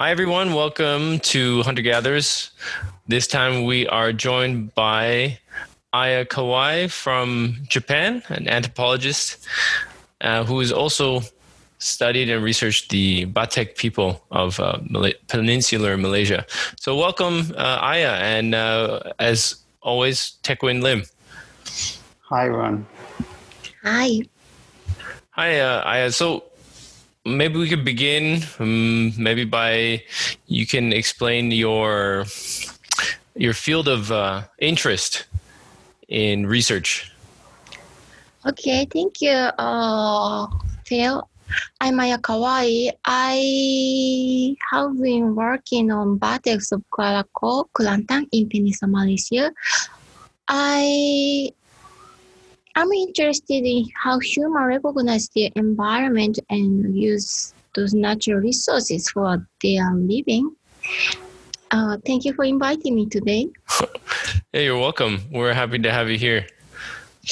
Hi, everyone. Welcome to Hunter Gatherers. This time we are joined by Aya Kawai from Japan, an anthropologist uh, who has also studied and researched the Batek people of uh, Mal- peninsular Malaysia. So, welcome, uh, Aya, and uh, as always, Teckwyn Lim. Hi, Ron. Hi. Hi, uh, Aya. So, maybe we could begin um, maybe by you can explain your your field of uh, interest in research Okay, thank you, uh, Phil. I'm Aya Kawai. I have been working on Bateks of Kuala Kelantan in Peninsular Malaysia. I am interested in how humans recognize the environment and use those natural resources for their living. Uh, thank you for inviting me today. yeah you're welcome we're happy to have you here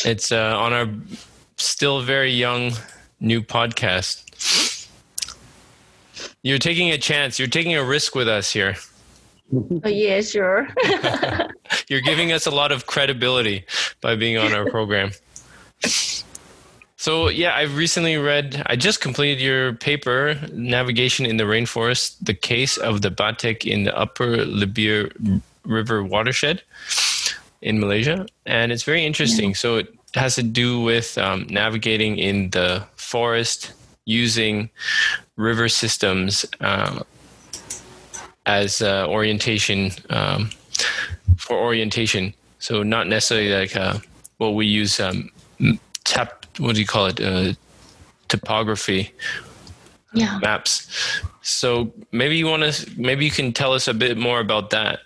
it's uh, on our still very young new podcast you're taking a chance you're taking a risk with us here Oh, yeah, sure. you're giving us a lot of credibility by being on our program so yeah I've recently read i just completed your paper navigation in the rainforest the case of the Batek in the upper Lebir river watershed in malaysia. And it's very interesting. So it has to do with um, navigating in the forest using river systems uh, as uh, orientation um, for orientation. So not necessarily like uh, what we use um, tap. What do you call it? Uh, topography yeah. maps. So maybe you want to. Maybe you can tell us a bit more about that.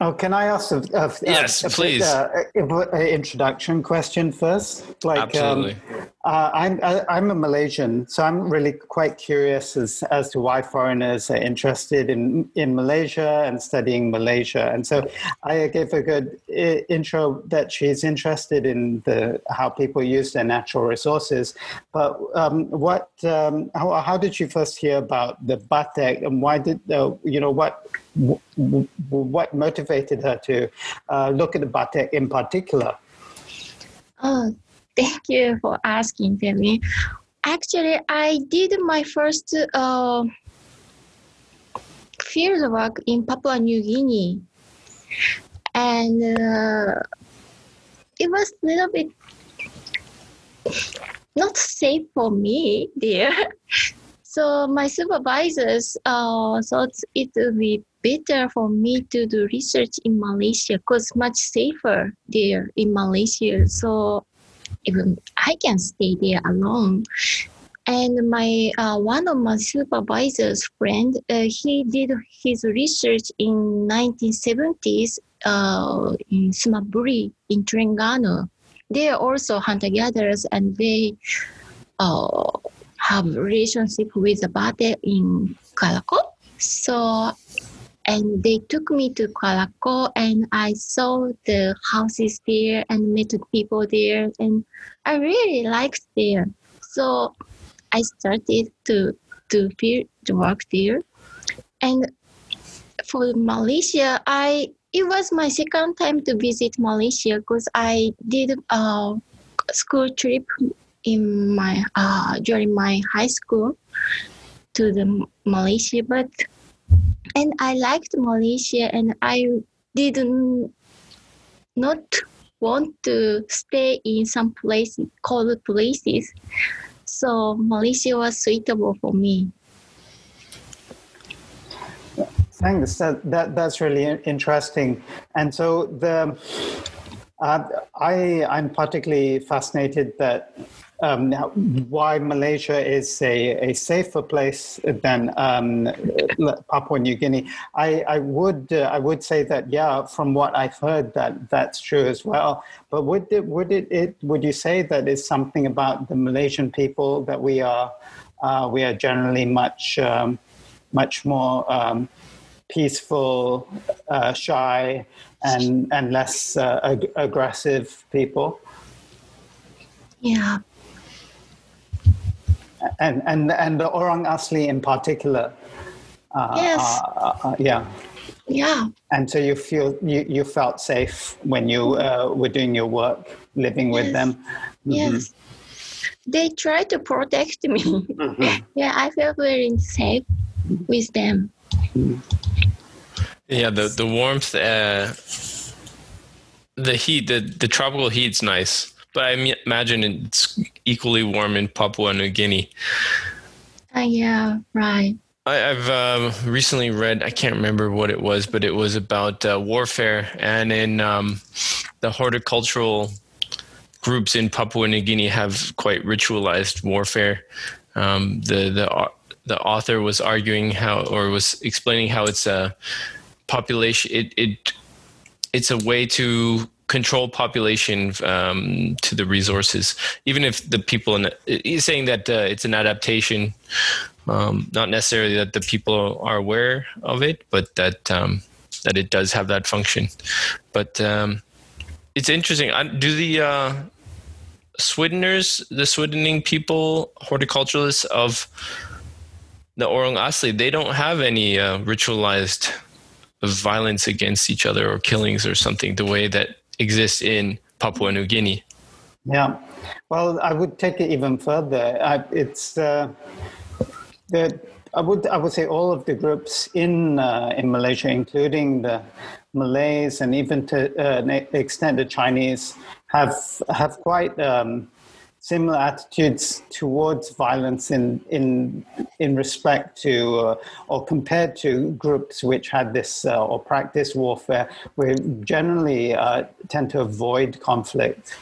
Oh, can I ask a, a, Yes, a, please. uh, a- a introduction question first? Like, Absolutely. Um, uh, I'm I, I'm a Malaysian, so I'm really quite curious as as to why foreigners are interested in in Malaysia and studying Malaysia. And so I gave a good I- intro that she's interested in the how people use their natural resources. But um, what um, how how did you first hear about the Batek and why did uh, you know what w- w- what motivated her to uh, look at the Batek in particular? Oh, thank you for asking, Femi. Actually, I did my first uh, field work in Papua New Guinea, and uh, it was a little bit not safe for me there. So my supervisors uh, thought it would be better for me to do research in Malaysia because much safer there in Malaysia. So even I can stay there alone. And my uh, one of my supervisors' friend, uh, he did his research in 1970s uh, in Semaq Beri in Terengganu. They are also hunter gatherers, and they uh, have relationship with the Bate in Kuala Koh. So and they took me to Kuala Koh and I saw the houses there and met people there and I really liked there. So I started to to field work there. And for Malaysia, I it was my second time to visit Malaysia because I did a school trip in my uh, during my high school to the Malaysia, but and I liked Malaysia and I didn't not want to stay in some place cold places. So Malaysia was suitable for me. Thanks. That, that that's really interesting. And so the uh, I I'm particularly fascinated that um, why Malaysia is a, a safer place than um, Papua New Guinea. I, I would uh, I would say that yeah, from what I've heard that that's true as well. But would it, would it, it would you say that is something about the Malaysian people that we are uh, we are generally much um, much more um, peaceful, uh, shy, and and less uh, ag- aggressive people. Yeah. And and and the orang asli in particular. Uh, Yes. uh, uh, yeah. Yeah. And so you feel you, you felt safe when you uh, were doing your work, living with Yes. them. Yes. They try to protect me. Mhm. yeah, I feel very safe with them. Yeah, the the warmth, uh, the heat, the the tropical heat's nice, but I imagine it's equally warm in Papua New Guinea. Uh, yeah, right. I, I've um, recently read, I can't remember what it was, but it was about uh, warfare. And in um, the horticultural groups in Papua New Guinea have quite ritualized warfare. Um, the, the, the author was arguing how, or was explaining how it's a population, it, it, it's a way to control population um, to the resources, even if the people in he's saying that uh, it's an adaptation um, not necessarily that the people are aware of it, but that um, that it does have that function. But um, it's interesting. Do the uh, Swiddeners, the Swiddening people, horticulturalists of the Orang Asli, they don't have any uh, ritualized violence against each other or killings or something the way that exists in Papua New Guinea. Yeah. Well, I would take it even further. I, it's uh, the I would I would say all of the groups in uh, in Malaysia, including the Malays and even to uh, an extent the Chinese, have have quite um, similar attitudes towards violence in in in respect to uh, or compared to groups which had this uh, or practice warfare. We generally uh, tend to avoid conflict.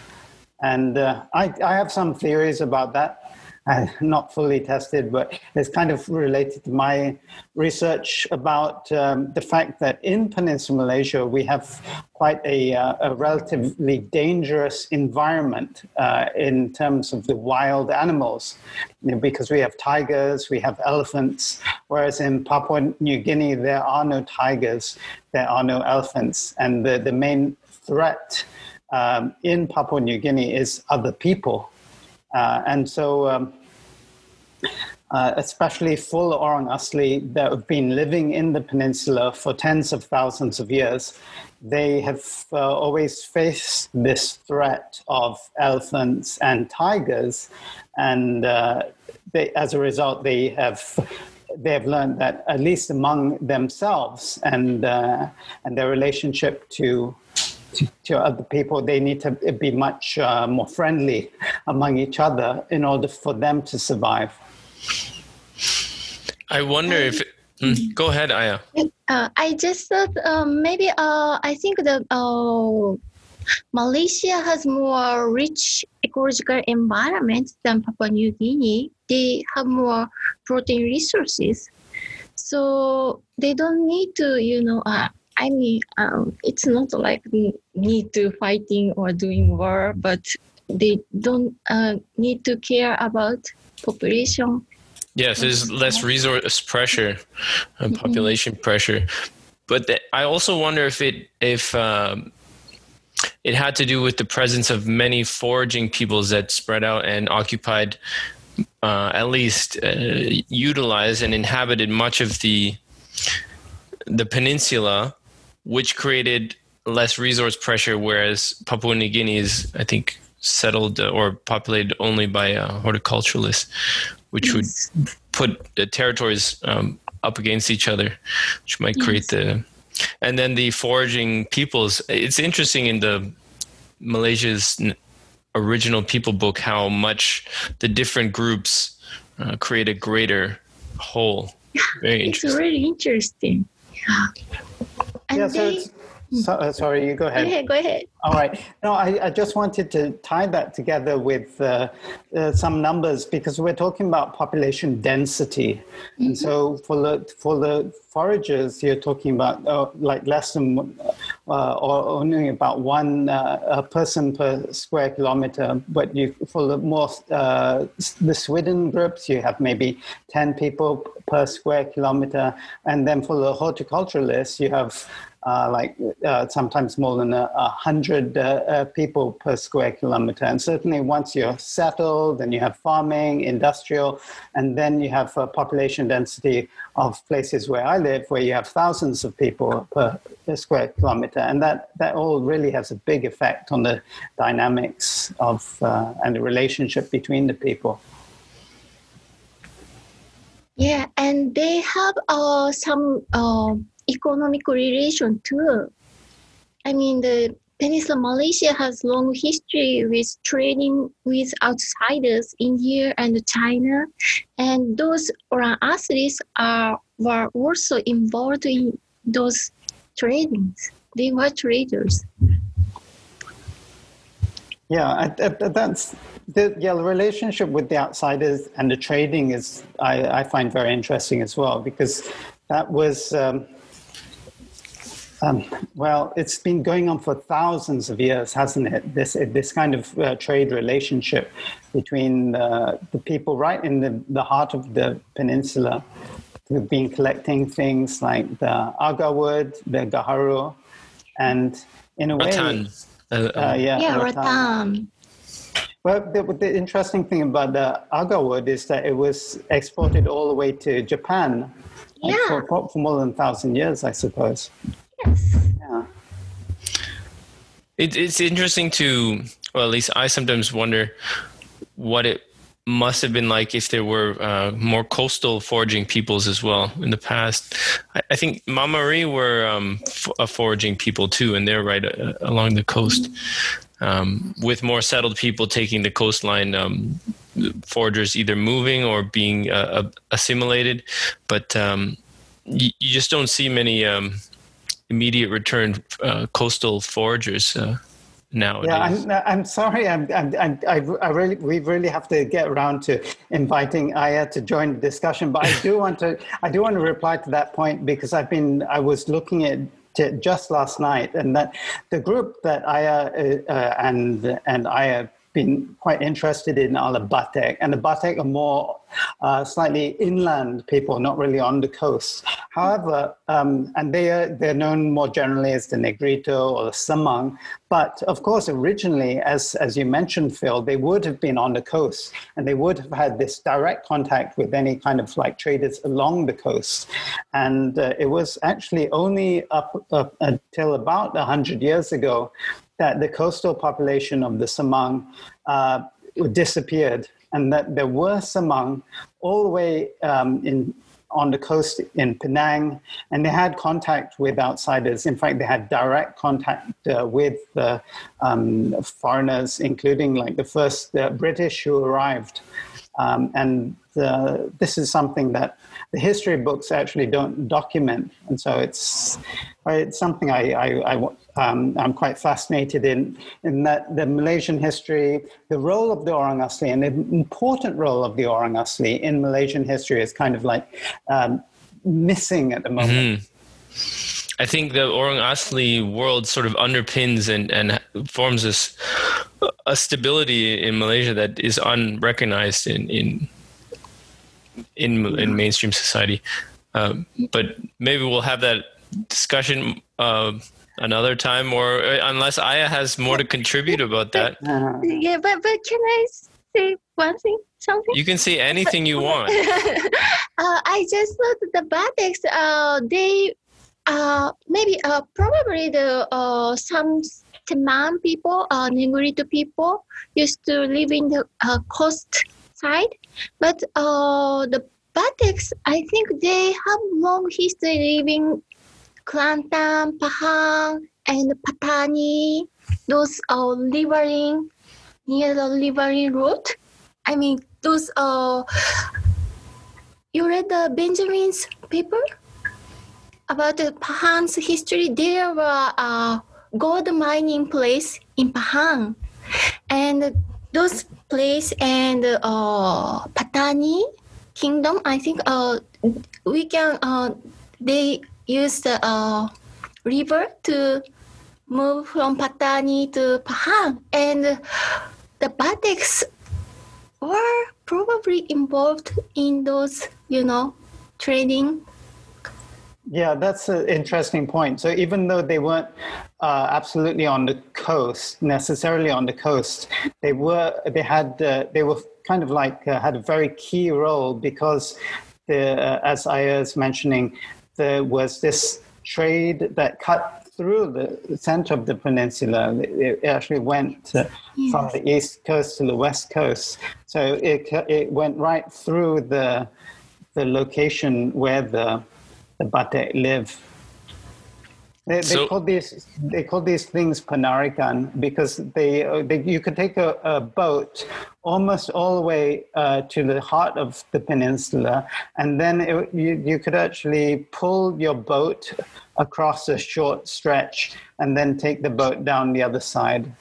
And uh, I, I have some theories about that. Uh, not fully tested, but it's kind of related to my research about um, the fact that in Peninsula Malaysia we have quite a, uh, a relatively dangerous environment uh, in terms of the wild animals, you know, because we have tigers, we have elephants, whereas in Papua New Guinea there are no tigers, there are no elephants, and the, the main threat um, in Papua New Guinea is other people. Uh, and so, um, uh, especially full Orang Asli that have been living in the peninsula for tens of thousands of years, they have uh, always faced this threat of elephants and tigers. And uh, they, as a result, they have they have learned that at least among themselves and uh, and their relationship to to, to other people, they need to be much uh, more friendly among each other in order for them to survive. I wonder if. Mm, go ahead, Aya. Uh, I just thought um, maybe uh, I think that uh, Malaysia has more rich ecological environment than Papua New Guinea. They have more protein resources, so they don't need to, you know. Uh, I mean, um, it's not like need to fighting or doing war, but they don't uh, need to care about population. Yes, there's less resource pressure, and population pressure, but th- I also wonder if it if um, it had to do with the presence of many foraging peoples that spread out and occupied, uh, at least uh, utilized and inhabited much of the the peninsula, which created less resource pressure, whereas Papua New Guinea is, I think, settled or populated only by uh, horticulturalists, which would put the territories um, up against each other, which might create the. And then the foraging peoples. It's interesting in the Malaysia's original people book how much the different groups uh, create a greater whole. Very It's interesting. really interesting. Yeah. And yeah, so they, it's, so, uh, sorry, you go ahead. go ahead, go ahead. All right. No, I, I just wanted to tie that together with uh, uh, some numbers because we're talking about population density. And so for the, for the foragers, you're talking about uh, like less than uh, or only about one uh, person per square kilometer. But you, for the more uh, the Swidden groups, you have maybe 10 people per square kilometer. And then for the horticulturalists, you have uh, like uh, sometimes more than a, a hundred uh, uh, people per square kilometer. And certainly once you're settled, then you have farming, industrial, and then you have a population density of places where I live, where you have thousands of people per, per square kilometer. And that, that all really has a big effect on the dynamics of uh, and the relationship between the people. Yeah, and they have uh, some uh, economic relation too. I mean, the Peninsula Malaysia has long history with trading with outsiders, India and China, and those orang aslis are were also involved in those tradings. They were traders. Yeah, I, I, that's the yeah the relationship with the outsiders and the trading is I, I find very interesting as well because that was um, um, well it's been going on for thousands of years hasn't it this this kind of uh, trade relationship between uh, the people right in the, the heart of the peninsula who've been collecting things like the agar wood the gaharu and in a way Rattan. Uh, uh, yeah, Yeah, rattan. rattan. Well, the, the interesting thing about the agar wood is that it was exported all the way to Japan Yeah. for, for more than a thousand years, I suppose. Yes. Yeah. It, it's interesting to, well, at least I sometimes wonder what it must have been like if there were uh, more coastal foraging peoples as well in the past. I, I think Mah Meri were um, f- a foraging people too, and they're right uh, along the coast. Um, with more settled people taking the coastline, um, foragers either moving or being uh, assimilated, but um, you, you just don't see many um, immediate return uh, coastal foragers uh, nowadays. Yeah, I'm, I'm sorry. I'm, I'm, I I really, we really have to get around to inviting Aya to join the discussion. But I do want to, I do want to reply to that point because I've been, I was looking at just last night, and that the group that Aya uh, uh, and and I have been quite interested in are the Batek, and the Batek are more uh, slightly inland people, not really on the coast. However, um, and they are they're known more generally as the Negrito or the Semang. But of course, originally, as as you mentioned, Phil, they would have been on the coast, and they would have had this direct contact with any kind of like traders along the coast. And uh, it was actually only up, up until about hundred years ago that the coastal population of the Semang uh, disappeared, and that there were Semang all the way um, in on the coast in Penang, and they had contact with outsiders. In fact, they had direct contact uh, with um, foreigners, including like the first British who arrived. Um, and this is something that the history books actually don't document, and so it's it's something I, I, I um, I'm quite fascinated in, in that the Malaysian history, the role of the Orang Asli, and the important role of the Orang Asli in Malaysian history is kind of like um, missing at the moment. I think the Orang Asli world sort of underpins and, and forms this a stability in Malaysia that is unrecognized in in in, in mainstream society. Um, but maybe we'll have that discussion uh, another time, or uh, unless Aya has more to contribute about that, Uh, Yeah, but but can I say one thing? Something? you can say anything you want. uh, I just thought that the Batiks, uh, they, uh, maybe, uh, probably the uh, some Teman people, uh, people used to live in the uh, coast side, but uh, the Batiks, I think they have long history living Kelantan, Pahang, and Patani. Those are living near the living road. I mean, those uh, you read the Benjamin's paper about the Pahang's history. There were a gold mining place in Pahang, and those place and uh, Patani kingdom. I think uh, we can uh, they use the uh, river to move from Patani to Pahang, and the Batiks were probably involved in those, you know, trading? Yeah, that's an interesting point. So even though they weren't uh, absolutely on the coast, necessarily on the coast, they were. They had. Uh, they were kind of like uh, had a very key role because the, uh, as I was mentioning, there was this trade that cut through the center of the peninsula. It actually went from the east coast to the west coast. So it it went right through the the location where the the Batek live. They, they so, call these they call these things penarikan because they, they you could take a, a, boat almost all the way uh, to the heart of the peninsula, and then it, you you could actually pull your boat across a short stretch and then take the boat down the other side.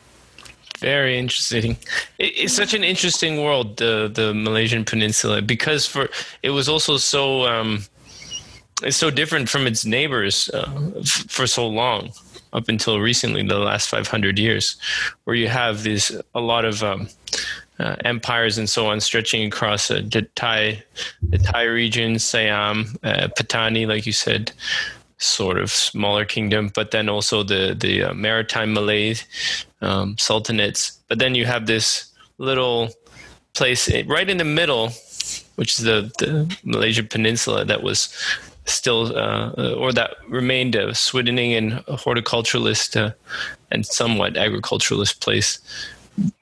Very interesting. It's such an interesting world, the the Malaysian peninsula, because for it was also so. Um, it's so different from its neighbors uh, f- for so long up until recently the last 500 years where you have these a lot of um, uh, empires and so on stretching across uh, the Thai the Thai region Siam uh, Patani like you said sort of smaller kingdom but then also the the uh, maritime Malay um, sultanates. But then you have this little place eh, right in the middle which is the, the Malaysia peninsula that was still uh, or that remained a Swedeningen horticulturalist uh, and somewhat agriculturalist place,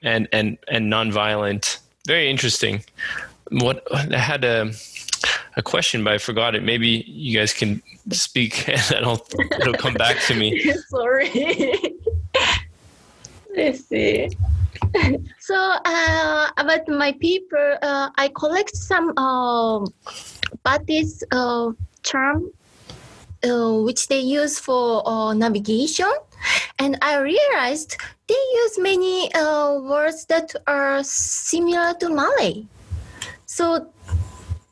and and and nonviolent. Very interesting. What I had a a question, but I forgot it. Maybe you guys can speak, and it'll it'll come back to me. Sorry. Let's see. So uh, about my paper, uh, I collect some uh, batis uh, term uh, which they use for uh, navigation. And i realized they use many uh, words that are similar to malay. So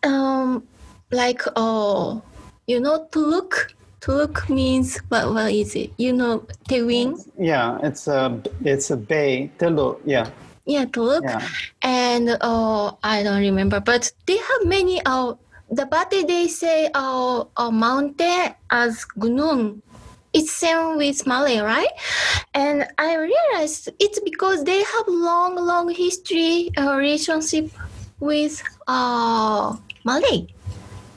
um, like uh, you know to look to look means what, what is it? You know tewing? Yeah it's a it's a bay teluk yeah. Yeah to look yeah. and uh, i don't remember but they have many uh, the Bati they say a mountain as gunung. It's same with Malay, right? And I realized it's because they have long, long history uh, relationship with uh, Malay.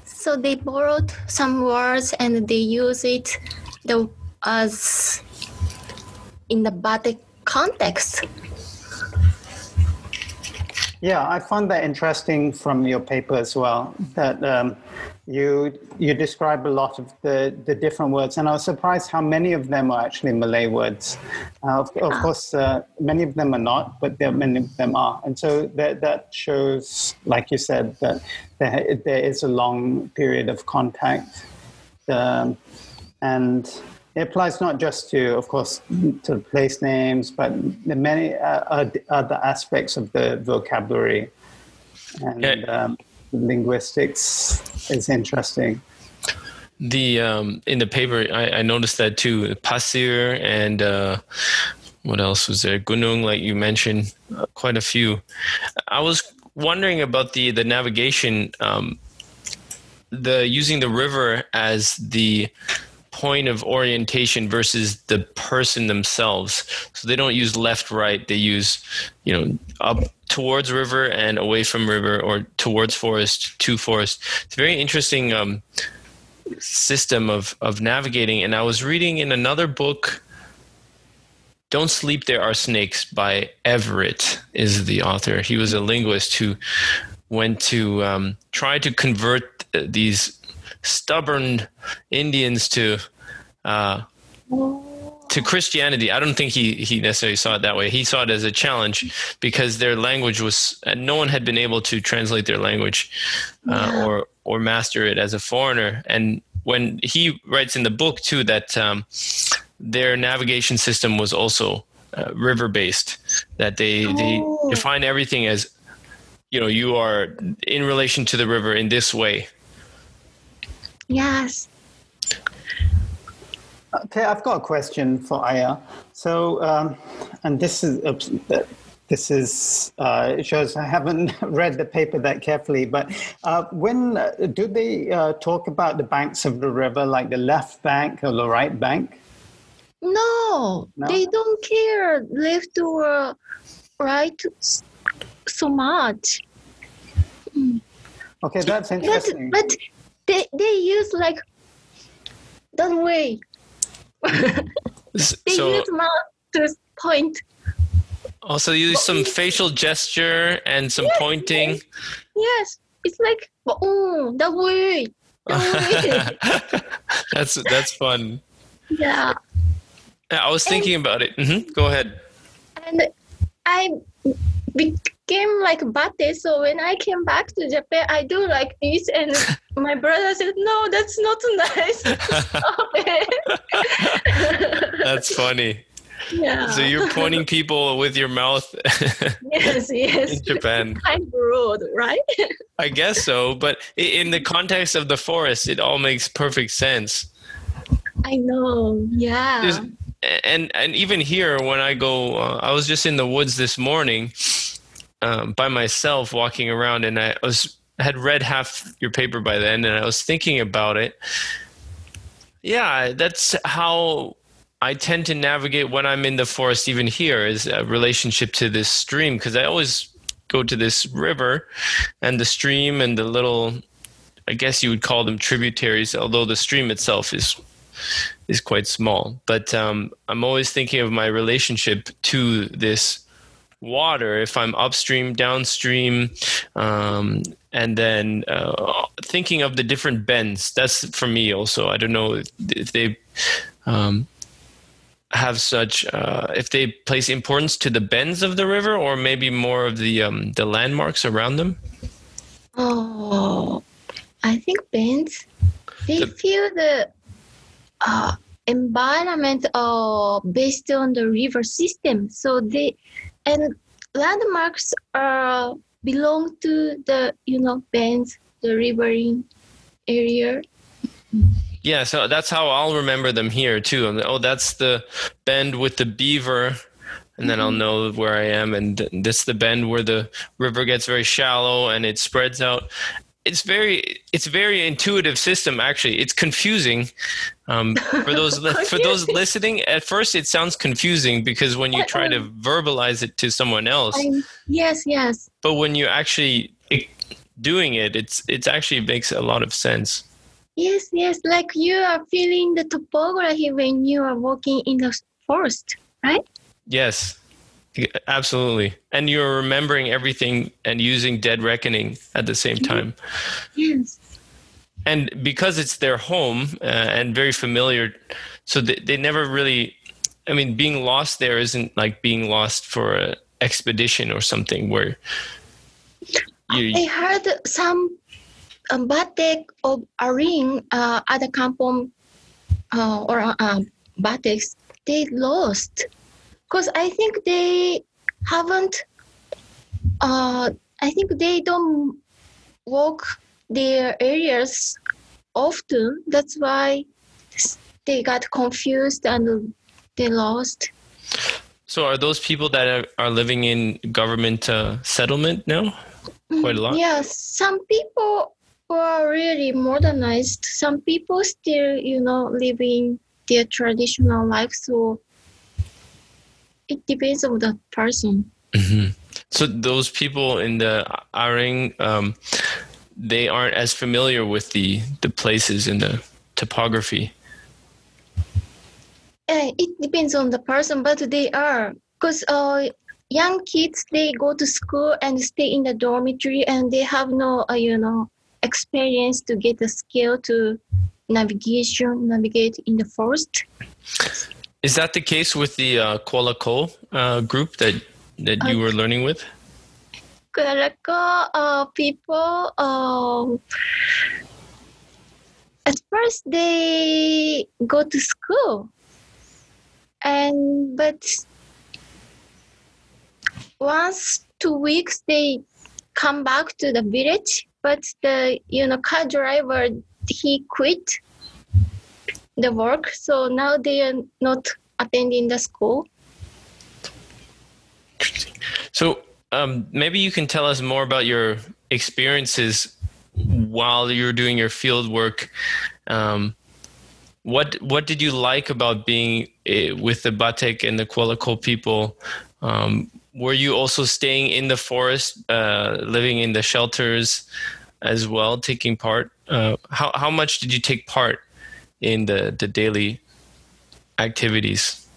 So they borrowed some words and they use it the, as in the Batik context. Yeah, I found that interesting from your paper as well. That um, you you describe a lot of the, the different words, and I was surprised how many of them are actually Malay words. Uh, of, of, course, uh, many of them are not, but there many of them are, and so that that shows, like you said, that there, there is a long period of contact, um, and it applies not just to, of course, to place names, but the many uh, other aspects of the vocabulary. And yeah. um, linguistics is interesting. The um, in the paper, I, I, noticed that too. Pasir and uh, what else was there? Gunung, like you mentioned, uh, quite a few. I was wondering about the the navigation, um, the using the river as the point of orientation versus the person themselves. So they don't use left, right. They use, you know, up towards river and away from river, or towards forest to forest. It's a very interesting um, system of of navigating. And I was reading in another book. Don't Sleep There Are Snakes by Everett is the author. He was a linguist who went to um, try to convert these stubborn Indians to uh, to Christianity. I don't think he he necessarily saw it that way. He saw it as a challenge because their language was no one had been able to translate their language uh, yeah. or or master it as a foreigner. And when he writes in the book too that um, their navigation system was also uh, river based, that they oh. they define everything as you know you are in relation to the river in this way Yes. Okay, I've got a question for Aya. So, um, and this is this is uh, it shows I haven't read the paper that carefully. But uh, when uh, do they uh, talk about the banks of the river, like the left bank or the right bank? No, No? they don't care left or right so much. Okay, that's But interesting. but they they use like that way. They So use mouth to point. also use some facial gesture and some pointing. Yes, it's like oh that way. That way. that's that's fun. yeah. I was thinking about it. hmm Go ahead. and I became like bate. So when I came back to Japan, I do like this, and my brother said, "No, that's not nice. That's funny. yeah. So you're pointing people with your mouth yes, yes. in Japan. Kind of rude, right? I guess so, but in the context of the forest, it all makes perfect sense. I know. Yeah. There's- and and even here when i go uh, i was just in the woods this morning um, by myself walking around and i was had read half your paper by then and i was thinking about it yeah that's how i tend to navigate when i'm in the forest even here is a relationship to this stream because i always go to this river and the stream and the little i guess you would call them tributaries although the stream itself is is quite small. But um, I'm always thinking of my relationship to this water. If I'm upstream, downstream, um, and then uh, thinking of the different bends. That's for me also. I don't know if, they um, have such uh, if they place importance to the bends of the river, or maybe more of the um, the landmarks around them. Oh, I think bends. they The- feel the uh, environment uh, based on the river system. So they and landmarks are belong to the you know bands, the riverine area. Yeah, so that's how I'll remember them here too. I'm oh, that's the bend with the beaver, and then I'll mm-hmm. know where I am. And th- this the bend where the river gets very shallow and it spreads out. It's very, it's very intuitive system. Actually, it's confusing um, for those for those listening. At first, it sounds confusing because when you try to verbalize it to someone else, I'm, yes, yes. but when you're actually doing it, it's it's actually makes a lot of sense. Yes, yes, like you are feeling the topography when you are walking in the forest, right? Yes, absolutely. And you're remembering everything and using Dead Reckoning at the same time. Yes. And because it's their home uh, and very familiar, so they, they never really, I mean, being lost there isn't like being lost for an expedition or something where I you, heard some um, batik of Aring, uh, other kampong uh, or uh, batiks, they lost. Because I think they haven't, uh, I think they don't walk their areas often. That's why they got confused and they lost. so are those people that are, are living in government uh, settlement now? Quite a lot? Yeah, some people were really modernized. Some people still, you know, living their traditional life. So it depends on the person. hmm So those people in the Aring, um, they aren't as familiar with the the places in the topography. Uh, it depends on the person, but they are because uh, young kids they go to school and stay in the dormitory and they have no, uh, you know, experience to get the skill to navigation, navigate in the forest. Is that the case with the uh, Kuala Koh uh, group that that you were learning with? Kuala Koh uh, people um, at first they go to school. And but once two weeks they come back to the village but the you know car driver he quit the work. So now they are not attending the school. So um, maybe you can tell us more about your experiences while you're doing your field work. Um, what what did you like about being eh, with the Batek and the Kuala Koh people? Um, were you also staying in the forest, uh, living in the shelters as well, taking part? Uh, how how much did you take part in the the daily activities?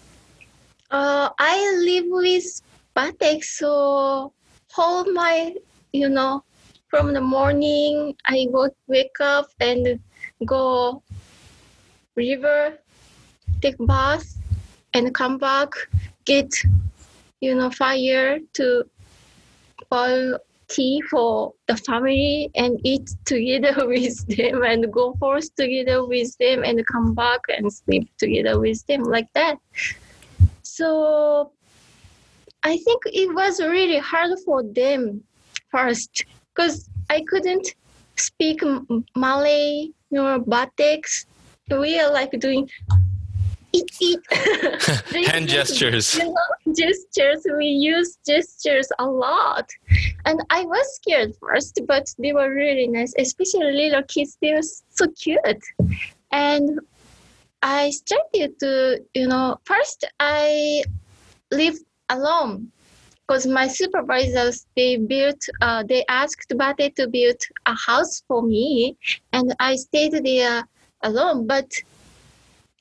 Uh, I live with Batek, so all my you know from the morning I would wake up and go river, take bath, and come back, get you know fire to boil tea for the family and eat together with them and go forth together with them and come back and sleep together with them like that. So I think it was really hard for them first because I couldn't speak Malay nor Batiks. We are like doing eat, eat. Hand gestures. You know, gestures. We use gestures a lot. And I was scared first, but they were really nice, especially little kids. They were so cute. And I started to, you know, first I lived alone. Because my supervisors they built uh, they asked Bate to build a house for me and I stayed there alone. But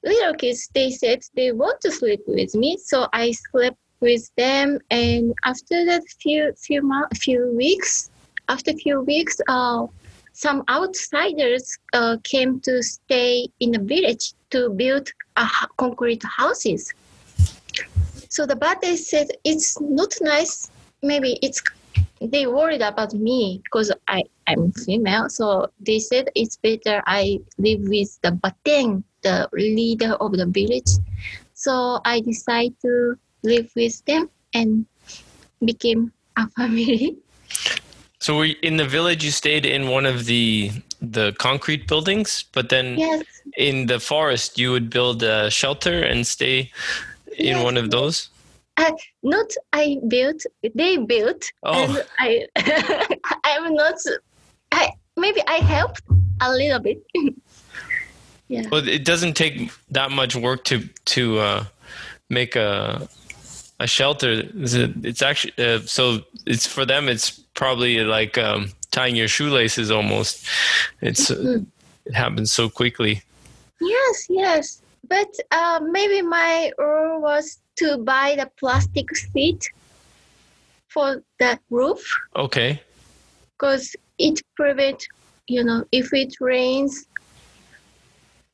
little kids they said they want to sleep with me so i slept with them. And after that few few months few weeks after few weeks uh, some outsiders uh, came to stay in the village to build concrete houses so the bate said it's not nice maybe it's they worried about me because I, I'm female. So they said it's better I live with the Batin the leader of the village. So I decided to live with them and became a family. So in the village you stayed in one of the the concrete buildings, but then yes. in the forest you would build a shelter and stay in yes. one of those? Uh, not I built, they built, oh. and I I'm not. I maybe I helped a little bit. Yeah. Well, it doesn't take that much work to to uh, make a a shelter. It's actually uh, so it's for them. It's probably like um, tying your shoelaces almost. It's mm-hmm. it happens so quickly. Yes, yes. But uh, maybe my rule was to buy the plastic sheet for the roof. Okay. Because it prevent, you know, if it rains,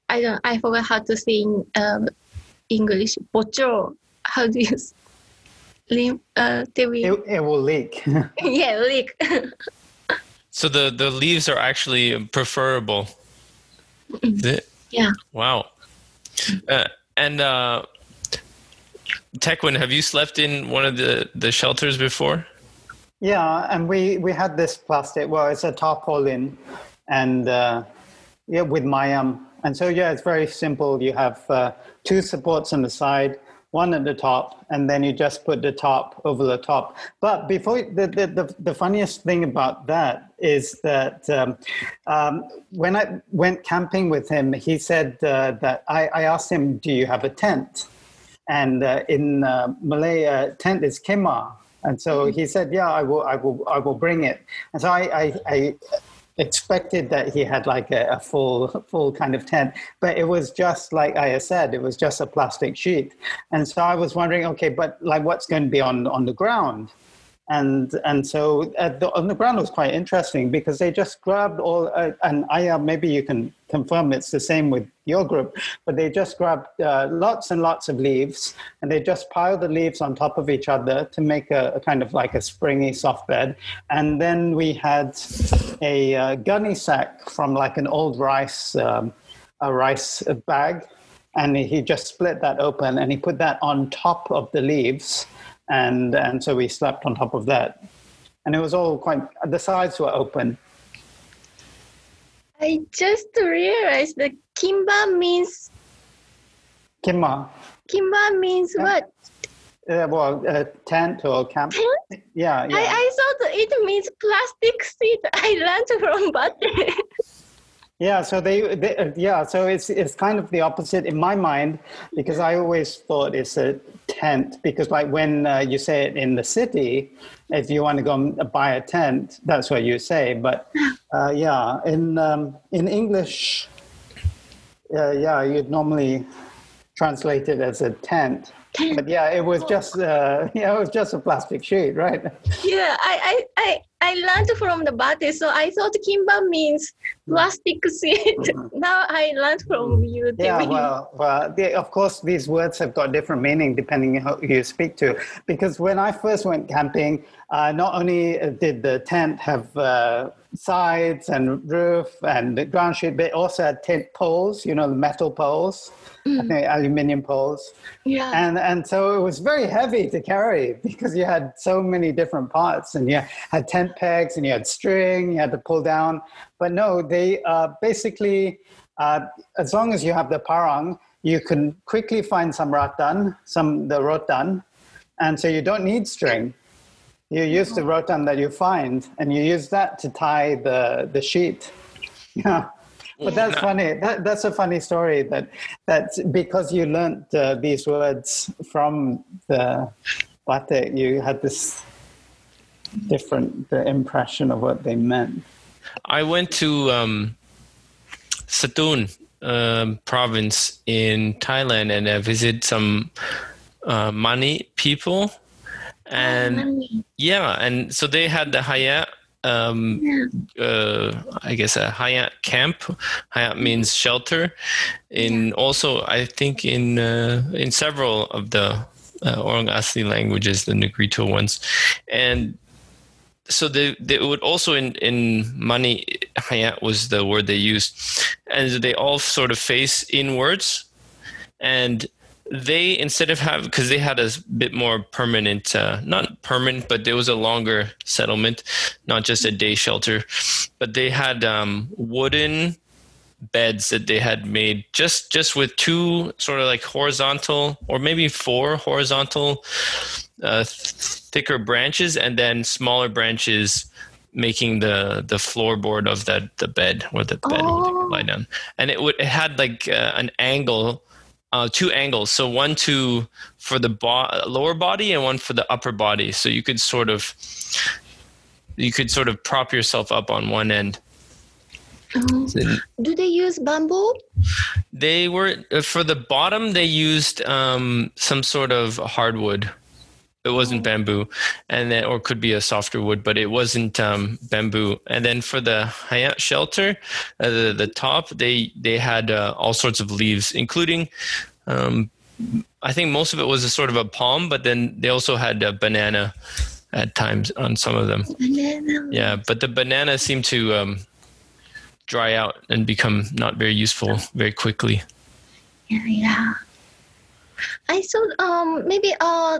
I don't. I forgot how to say in um, English. Bocho. How do you? Lim, uh, it, it will leak. yeah, leak. so the the leaves are actually preferable. The, yeah. Wow. Uh, and uh, Teckwyn, have you slept in one of the the shelters before? Yeah, and we we had this plastic. Well, it's a tarpaulin, and uh, yeah, with my um and so, yeah, it's very simple. You have uh, two supports on the side, one at the top, and then you just put the top over the top. But before the, the, the, the funniest thing about that is that um, um, when I went camping with him, he said uh, that I, I, asked him, Do you have a tent? And uh, in uh, Malay, uh, tent is kema. And so he said, "Yeah, I will, I will, I will bring it." And so I, I, I expected that he had like a, a, full full kind of tent but it was just like i said it was just a plastic sheet. And so i was wondering okay but like what's going to be on on the ground and and so the, on the ground was quite interesting because they just grabbed all uh, and I uh, maybe you can confirm it's the same with your group, but they just grabbed uh, lots and lots of leaves and they just piled the leaves on top of each other to make a, a kind of like a springy soft bed. And then we had a uh, gunny sack from like an old rice um, a rice bag, and he just split that open and he put that on top of the leaves and and so we slept on top of that, and it was all quite. The sides were open. I just realized that kimba means. Kimba. Kimba means yeah. what? Uh, well, a tent or camp. Tent? Yeah, yeah. I, I thought it means plastic seat. I learned from Batek. Yeah, so they, they uh, yeah, so it's it's kind of the opposite in my mind because I always thought it's a tent because like when uh, you say it in the city, if you want to go and buy a tent, that's what you say. But uh, yeah, in um, in English, uh, yeah, you'd normally translate it as a tent. But yeah, it was just uh, yeah, it was just a plastic sheet, right? yeah, I, I, I, I learned from the Batek, so I thought kimba means plastic sheet. now I learned from you. Yeah, well, well of course, these words have got different meaning depending on who you speak to. Because when I first went camping, uh, not only did the tent have uh, sides and roof and the ground sheet, but it also had tent poles, you know, the metal poles, I think aluminium poles. yeah. And, and so it was very heavy to carry because you had so many different parts and you had tent pegs and you had string, you had to pull down. But no, they uh, basically, uh, as long as you have the parang, you can quickly find some rattan, some the rotan, and so you don't need string. You use the rotan that you find, and you use that to tie the the sheet. Yeah, but that's funny. That, that's a funny story. That that's because you learned uh, these words from the Batek. You had this different the impression of what they meant. I went to um, Satun um, province in Thailand and I visited some uh, Mani people. And Money. yeah, and so they had the Hayat, um, uh, I guess a Hayat camp. Hayat means shelter. In also, I think in uh, in several of the uh, Orang Asli languages, the Negrito ones, and so they, they would also in in Mani Hayat was the word they used, and they all sort of face inwards, and they instead of have because they had a bit more permanent uh, not permanent but there was a longer settlement not just a day shelter. But they had um, wooden beds that they had made just just with two sort of like horizontal or maybe four horizontal uh, th- thicker branches and then smaller branches making the the floorboard of that the bed or the bed they lie down. And it would it had like uh, an angle uh, two angles. So one to for the bo- lower body and one for the upper body. So you could sort of you could sort of prop yourself up on one end. Um, do they use bamboo? they were uh, for the bottom they used um, some sort of hardwood it wasn't bamboo and then or could be a softer wood but it wasn't um, bamboo and then for the hayat shelter uh, the, the top they they had uh, all sorts of leaves including um, i think most of it was a sort of a palm but then they also had a banana at times on some of them Banana. yeah but the banana seemed to um, dry out and become not very useful very quickly Yeah, yeah. I thought um maybe uh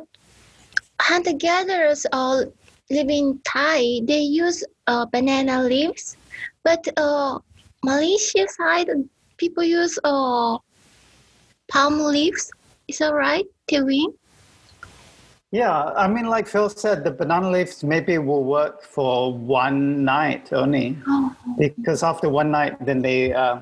hunter gatherers uh live in Thai. They use uh banana leaves, but uh Malaysia side people use uh palm leaves. Is that right, Teckwyn? Yeah, I mean, like Phil said, the banana leaves maybe will work for one night only, Oh, because after one night, then they uh,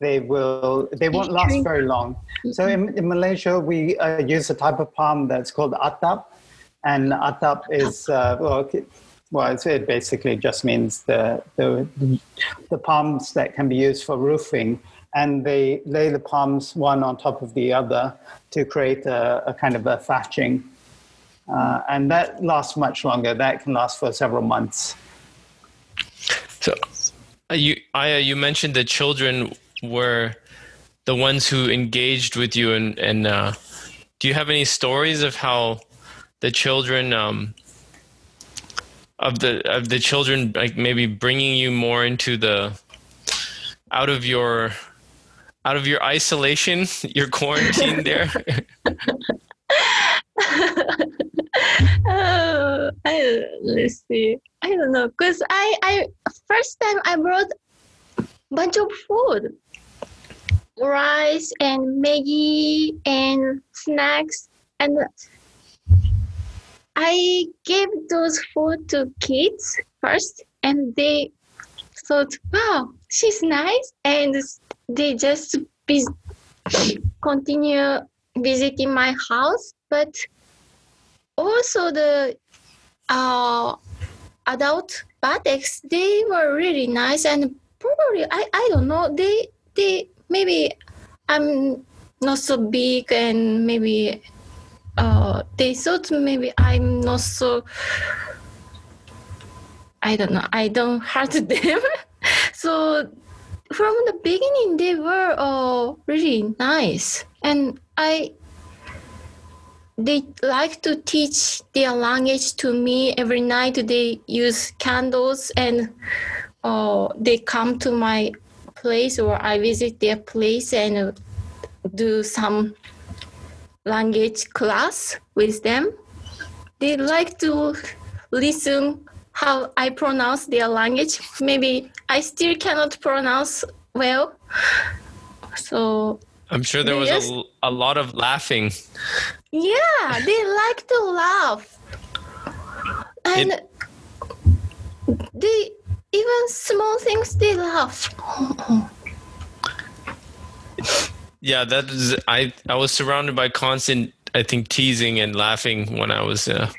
they will they won't last very long. So in, in Malaysia, we uh, use a type of palm that's called atap, and atap is uh, well, well, it basically just means the, the the palms that can be used for roofing, and they lay the palms one on top of the other to create a, a kind of a thatching. Uh, and that lasts much longer. That can last for several months. So, uh, you, Aya, you mentioned the children were the ones who engaged with you, and and uh, do you have any stories of how the children um, of the of the children like maybe bringing you more into the out of your out of your isolation, your quarantine there? oh, I, let's see. I don't know, cause I, I first time I brought bunch of food, rice and Maggi and snacks, and I gave those food to kids first, and they thought, "Wow, she's nice," and they just continue visiting my house. But also the uh, adult Bateks, they were really nice, and probably I I don't know they they maybe I'm not so big and maybe uh, they thought maybe I'm not so I don't know I don't hurt them. So from the beginning they were uh, really nice. And I they like to teach their language to me every night. They use candles and uh, they come to my place or I visit their place and do some language class with them. They like to listen how I pronounce their language. Maybe I still cannot pronounce well. So I'm sure there was Yes. a, a lot of laughing. yeah, they like to laugh. And they even small things they laugh. Yeah, that is. I I was surrounded by constant, I think, teasing and laughing when I was, uh,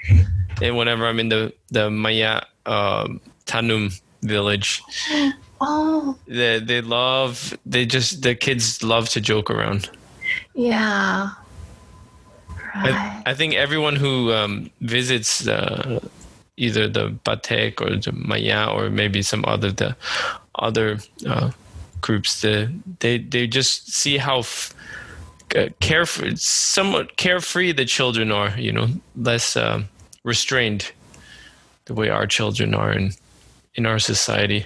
and whenever I'm in the the Maya um, Tanum village. Oh, They they love. They just the kids love to joke around. yeah. I, I think everyone who um, visits uh, either the Batek or the Maya or maybe some other the other uh, groups, the, they they just see how f- uh, carefree, somewhat carefree the children are. You know, less um restrained, the way our children are in in our society.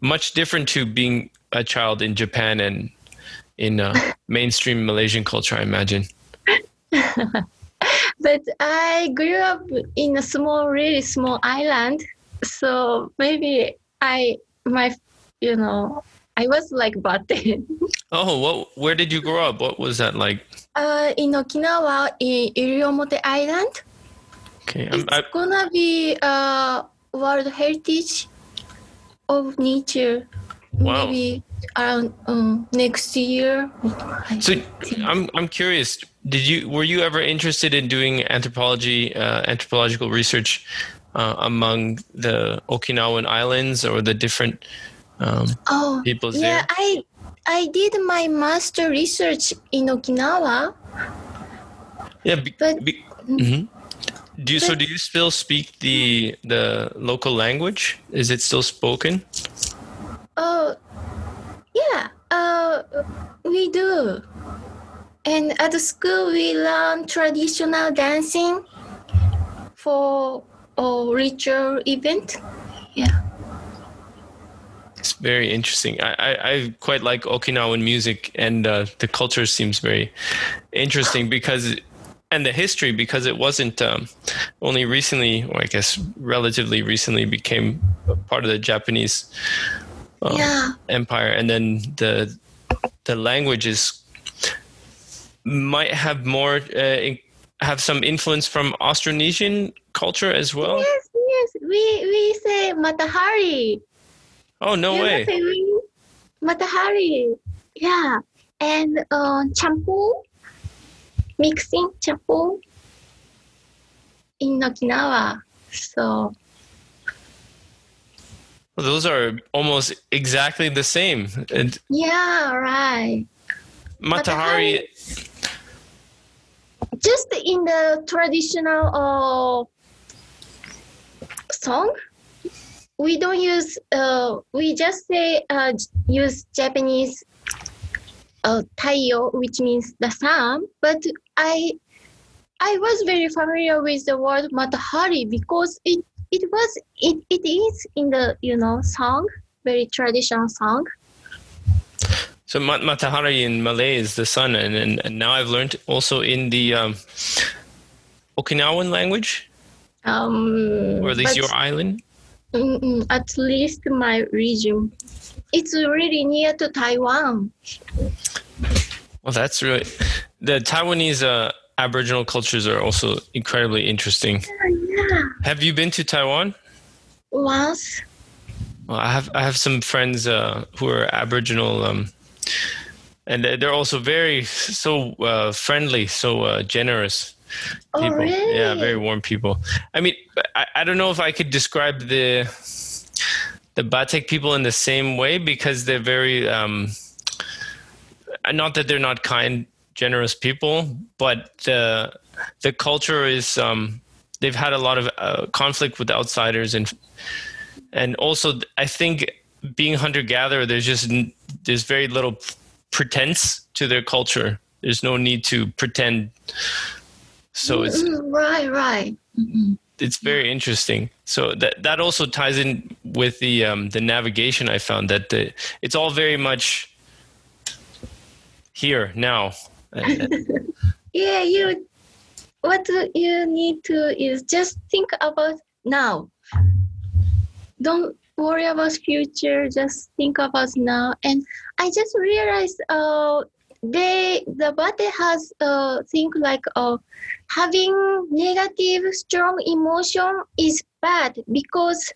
Much different to being a child in Japan and in uh, mainstream Malaysian culture, I imagine. But I grew up in a small, really small island, so maybe I my you know I was like Bate. Oh, what? Where did you grow up? What was that like? uh, in Okinawa, in Iriomote Island, Okay, I'm, it's I, gonna be a World Heritage of Nature. Wow. Maybe around um, next year. So. I'm I'm curious. Did you were you ever interested in doing anthropology, uh, anthropological research uh, among the Okinawan islands or the different um, oh, peoples yeah, there? I I did my master research in Okinawa. Yeah, be, But- be, mhm. Do you, so do you still speak the the local language? Is it still spoken? Oh, yeah. Uh, we do. And at the school, we learn traditional dancing for a ritual event. Yeah. It's very interesting. I, I, I quite like Okinawan music, and uh, the culture seems very interesting because, and the history because it wasn't um, only recently, or I guess relatively recently, became part of the Japanese uh, Yeah. empire, and then the the languages might have more uh, have some influence from Austronesian culture as well. Yes, yes. We we say matahari. Oh no You way! Matahari. Yeah. And uh, champu. Mixing champu in Okinawa. So Well, those are almost exactly the same. And yeah, right. Matahari, just in the traditional uh, song we don't use uh, we just say uh, use japanese uh, taiyo which means the sun but i i was very familiar with the word matahari because it it was it, it is in the you know song very traditional song so Ma- Matahari in Malay is the sun, and, and, and now I've learned also in the um, Okinawan language, um or at least your island. Mm-mm, at least my region. It's really near to Taiwan. Well, that's really the Taiwanese uh, Aboriginal cultures are also incredibly interesting. Yeah. Have you been to Taiwan? Once. Well, I have I have some friends uh, who are Aboriginal, um, and they're also very so uh, friendly, so uh, Oh, people. really? Yeah, very warm people. I mean, I, I don't know if I could describe the the Batek people in the same way because they're very um, not that they're not kind, generous people, but the the culture is um, they've had a lot of uh, conflict with outsiders and and also I think being hunter gatherer, there's just there's very little pretense to their culture. There's no need to pretend. So it's Mm, right, right. Mm-mm. it's very interesting. So that that also ties in with the um, the navigation. I found that the, it's all very much here now. Uh, Yeah, you. What you need to is just think about now. Don't worry about future. Just think about now. And I just realized, uh, they the body has uh thing like uh having negative strong emotion is bad because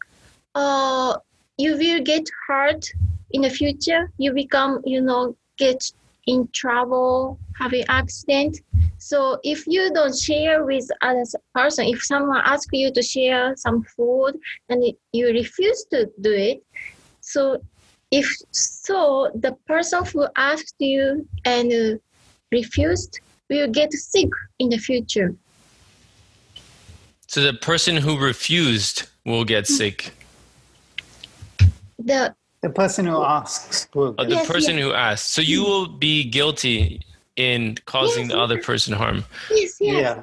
uh you will get hurt in the future. You become you know get in trouble, having accident. So if you don't share with other person, if someone asks you to share some food and you refuse to do it, so if so, the person who asked you and uh, refused will get sick in the future. so the person who refused will get sick. The The person who asks will. Uh, the Yes, person yes. who asked. So you will be guilty in causing Yes, the other person harm. yes, yes. Yeah.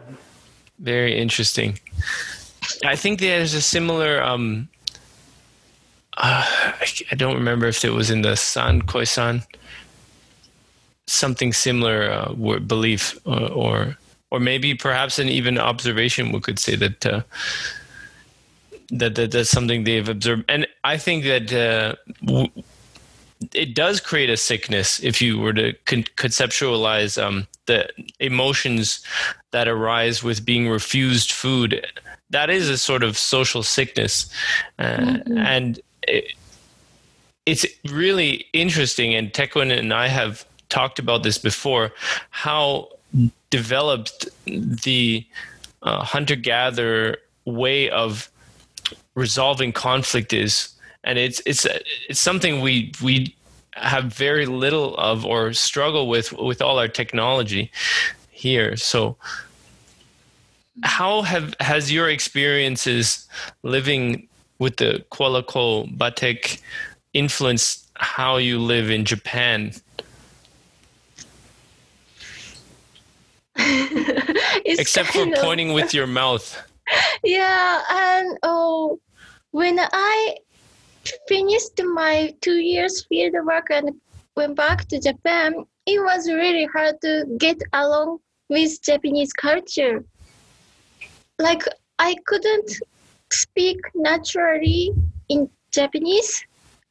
Very interesting. I think there's a similar. Um, uh, I, I don't remember if it was in the San Khoisan. Something similar uh, word, belief, uh, or or maybe perhaps an even observation. We could say that. Uh, that, that that's something they've observed, and I think that uh, w- it does create a sickness if you were to con- conceptualize um, the emotions that arise with being refused food. That is a sort of social sickness, uh, and it, it's really interesting. And Teckwyn and I have talked about this before. How developed the uh, hunter-gatherer way of resolving conflict is and it's it's it's something we we have very little of or struggle with with all our technology here so how have has your experiences living with the Kuala Batek influence how you live in Japan except for of- pointing with your mouth Yeah, and oh, when I finished my two years field work and went back to Japan, it was really hard to get along with Japanese culture. Like I couldn't speak naturally in Japanese,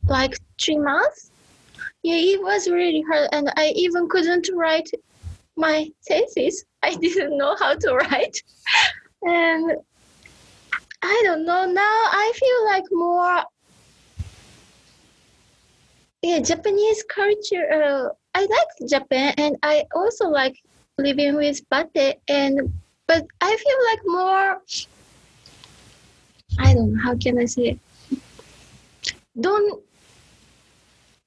like three months. Yeah, it was really hard, and I even couldn't write my thesis. I didn't know how to write, and I don't know. Now I feel like more. Yeah, Japanese culture. Uh, I like Japan, and I also like living with Bate. And but I feel like more. I don't know how can I say. It? Don't.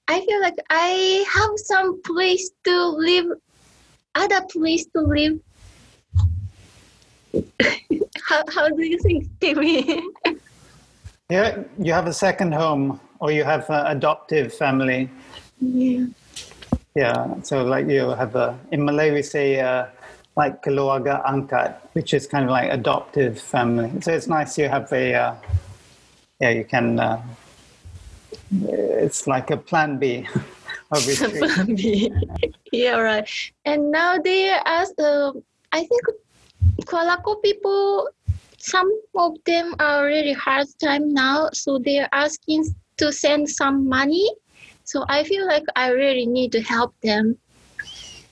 I feel like I have some place to live, other place to live. how, how do you think, Timmy? Yeah, you have a second home, or you have an adoptive family. yeah. Yeah, so like you have a in Malay we say uh, like keluarga angkat, which is kind of like adoptive family. So it's nice you have a uh, yeah you can. Uh, it's like a plan B of retreat. yeah, right. And now they ask. Uh, I think Kuala Koh people. Some of them are really hard time now, so they are asking to send some money. So I feel like I really need to help them.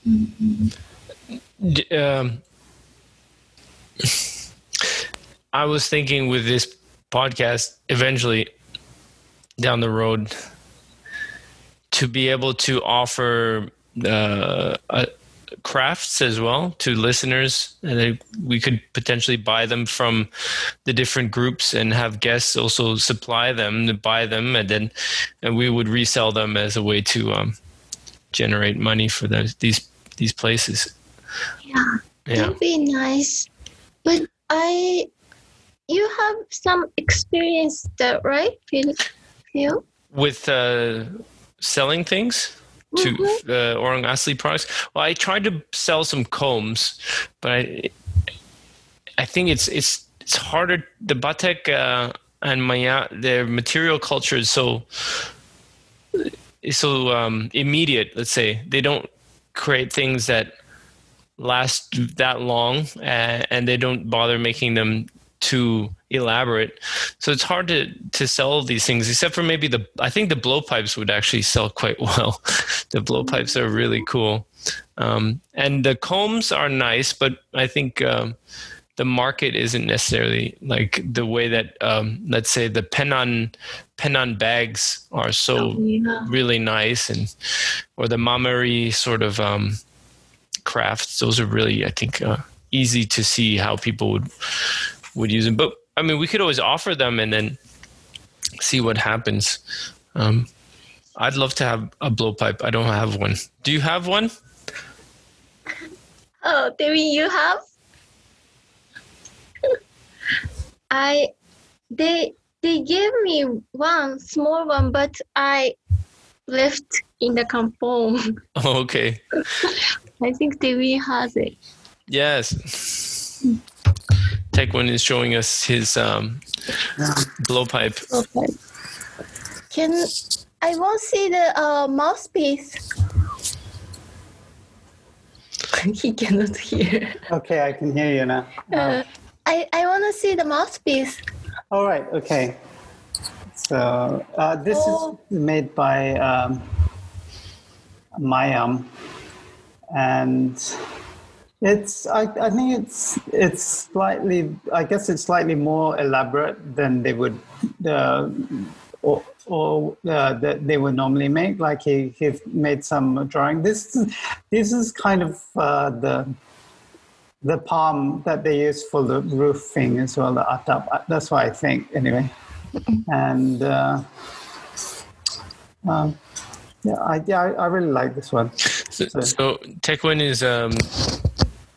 D- um, I was thinking with this podcast, eventually down the road, to be able to offer uh, a, crafts as well to listeners and we could potentially buy them from the different groups and have guests also supply them to buy them and then and we would resell them as a way to um, generate money for those these these places Yeah, yeah that'd be nice. But I, you have some experience that right, Phil? With uh, selling things to Mhm. uh, Orang Asli products. Well, I tried to sell some combs, but I, I think it's it's it's harder. The batek uh, and Maya, their material culture is so so um, immediate. Let's say they don't create things that last that long, uh, and they don't bother making them too elaborate. So it's hard to to sell these things, except for maybe the. I think the blowpipes would actually sell quite well. the blowpipes are really cool, um, and the combs are nice, but I think. Um, the market isn't necessarily like the way that um, let's say the Penan Penan bags are so yeah. really nice and or the Mah Meri sort of um, crafts. Those are really i think uh, easy to see how people would would use them. But i mean we could always offer them and then see what happens. Um, i'd love to have a blowpipe. I don't have one. Do you have one? Oh, Debbie, you have? I they they gave me one small one, but I left in the kampong. oh, okay I think Debbie has it. yes Teckwyn is showing us his um, blowpipe Okay. Can I want to see the uh, mouthpiece? he cannot hear. Okay, I can hear you now. Uh, I I want to see the mouthpiece. All right. Okay. So uh, this Oh. is made by um, Mayam, and it's. I, I think it's. It's slightly. I guess it's slightly more elaborate than they would. Uh, or, or uh, that they would normally make. Like he, he made some drawing. This this is kind of uh, the the palm that they use for the roofing as well, the atap. That's what I think, anyway. And uh, um, yeah, I, yeah, I, I really like this one. So, so Teckwyn is um,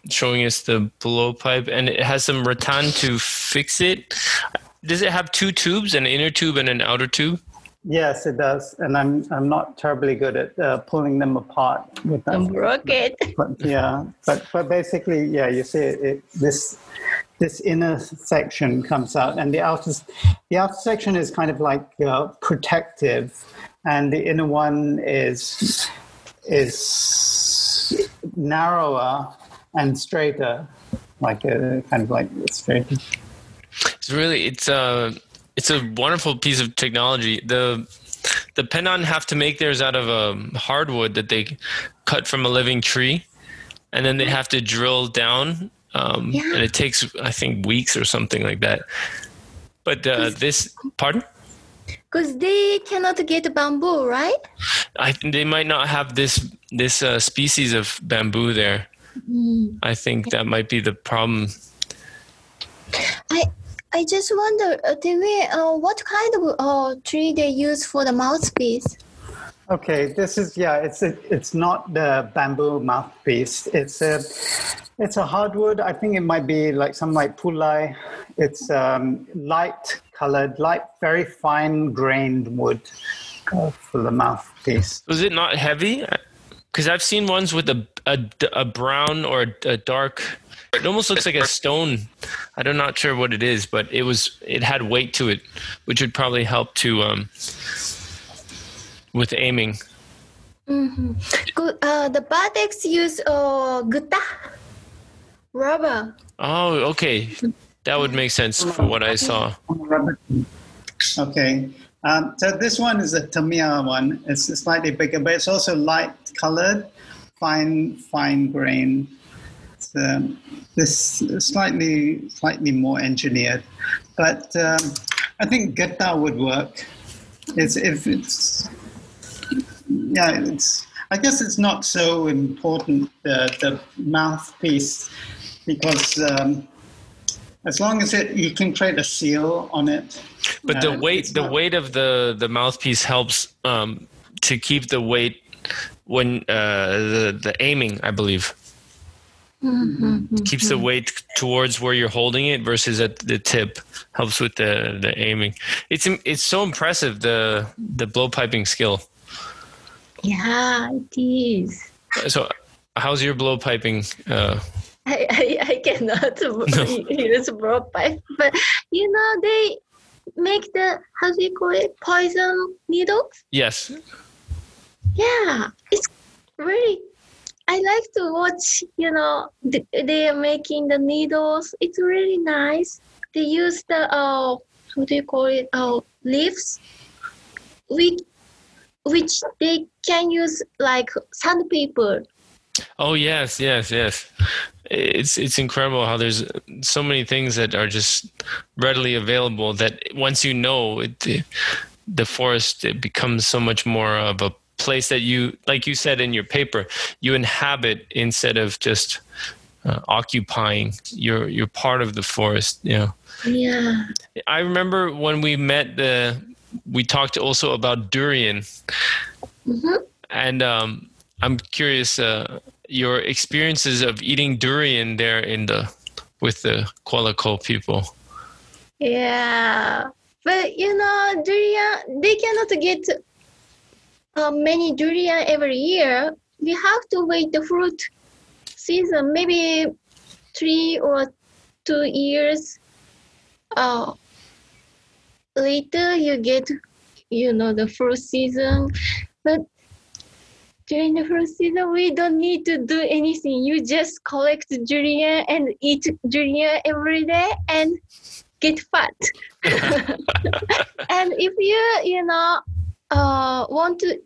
showing us the blowpipe, and it has some rattan to fix it. Does it have two tubes, an inner tube and an outer tube? Yes, it does, and I'm I'm not terribly good at uh, pulling them apart with that. I'm broke it. but yeah, but but basically, yeah, you see it, it, this this inner section comes out, and the outer the outer section is kind of like uh, protective, and the inner one is is narrower and straighter, like a kind of like straight. It's really it's a it's a wonderful piece of technology. The the Penan have to make theirs out of a hardwood that they cut from a living tree, and then they have to drill down, um, Yeah. and it takes I think weeks or something like that. But uh, this, pardon? Because they cannot get bamboo, right? I they might not have this this uh, species of bamboo there. Mm. I think that might be the problem. I I just wonder, uh, do we, uh, what kind of uh, tree they use for the mouthpiece? Okay, this is yeah. It's a, it's not the bamboo mouthpiece. It's a it's a hardwood. I think it might be like some like pulai. It's um, light colored, light, very fine grained wood uh, for the mouthpiece. Was it not heavy? Because I've seen ones with a, a, a brown or a dark. It almost looks like a stone. I'm not sure what it is, but it was. It had weight to it, which would probably help to um, with aiming. Mm-hmm. Good. Uh, the Bateks use uh, gutta, rubber. Oh, okay, that would make sense for what I saw. Okay, um, so this one is a Temiar one. It's slightly bigger, but it's also light colored, fine fine grain. um, this slightly slightly more engineered, but um, I think gutta would work. It's if it's yeah, it's I guess it's not so important the the mouthpiece because um, as long as it you can create a seal on it. But the uh, weight the not- weight of the the mouthpiece helps um, to keep the weight when uh, the the aiming, I believe. Mhm. keeps the weight towards where you're holding it versus at the tip helps with the the aiming it's it's so impressive the the blow piping skill Yeah, it is. so how's your blow piping uh I, I, I cannot use blow pipe, but you know they make the how do you call it poison needles? yes Yeah, it's really. I like to watch. You know, th- they are making the needles. It's really nice. They use the uh, how do you call it? Uh, leaves, which which they can use like sandpaper. Oh yes yes yes. It's it's incredible how there's so many things that are just readily available that once you know it the, forest it becomes so much more of a place that you like you said in your paper you inhabit instead of just uh, occupying you're you're part of the forest you know? Yeah. I remember when we met the we talked also about durian. Hmm and um, I'm curious uh, your experiences of eating durian there in the with the Kuala people. Yeah, but you know, durian they cannot get uh, many durian every year. We have to wait the fruit season, maybe three or two years. Uh, later you get, you know, the fruit season, but during the fruit season we don't need to do anything. You just collect durian and eat durian every day and get fat. and if you you know uh, want to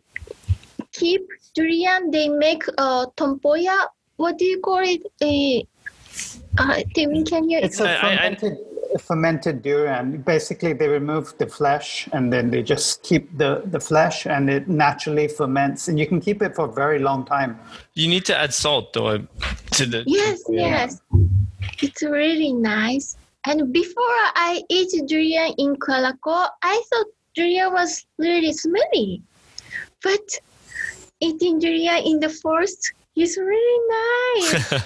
keep durian, they make uh, tempoyak. What do you call it? A uh, Timmy, can you? It's a I- I- I- fermented, durian. Basically, they remove the flesh and then they just keep the, the flesh and it naturally ferments. And you can keep it for a very long time. You need to add salt though to the yes, Yeah. yes. It's really nice. And before I eat durian in Kuala Lumpur, I thought durian was really smelly. But eating durian in the forest is really nice.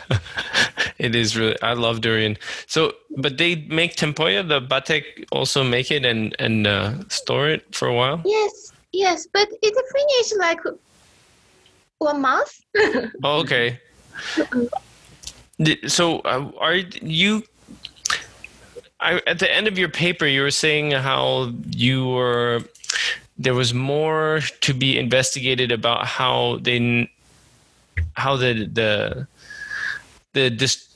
it is really I love durian. So but they make tempoyak, the batek also make it and and uh, store it for a while. yes, yes, but it finished like one month. Oh, okay. So, uh, are you? I, at the end of your paper, you were saying how you were. There was more to be investigated about how they, how the the, the this,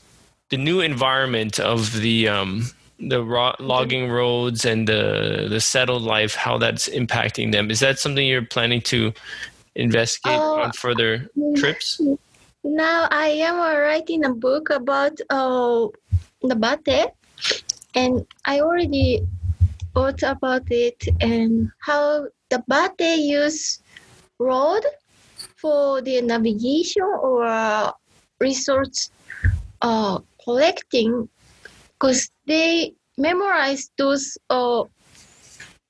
the new environment of the um the ro- logging roads and the the settled life, how that's impacting them. Is that something you're planning to investigate Oh, on further trips? Now I am writing a book about uh, the bate, and I already wrote about it and how the bate use road for the navigation or uh, resource uh, collecting, because they memorize those uh,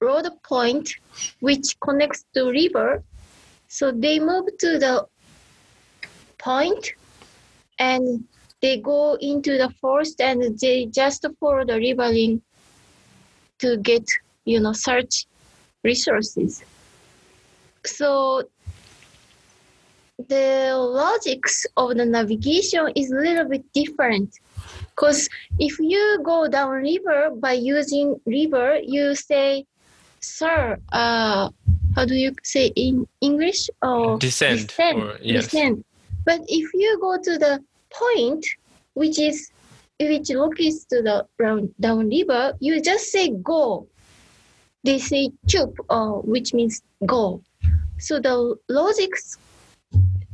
road point which connects to river. So they move to the point and they go into the forest and they just follow the riverine to get you know search resources so the logics of the navigation is a little bit different because if you go down river by using river you say sir uh how do you say in english or Descend, descend, or- yes. descend. But if you go to the point, which is which looks to the round down river, you just say go. They say chup, uh, which means go. So the logics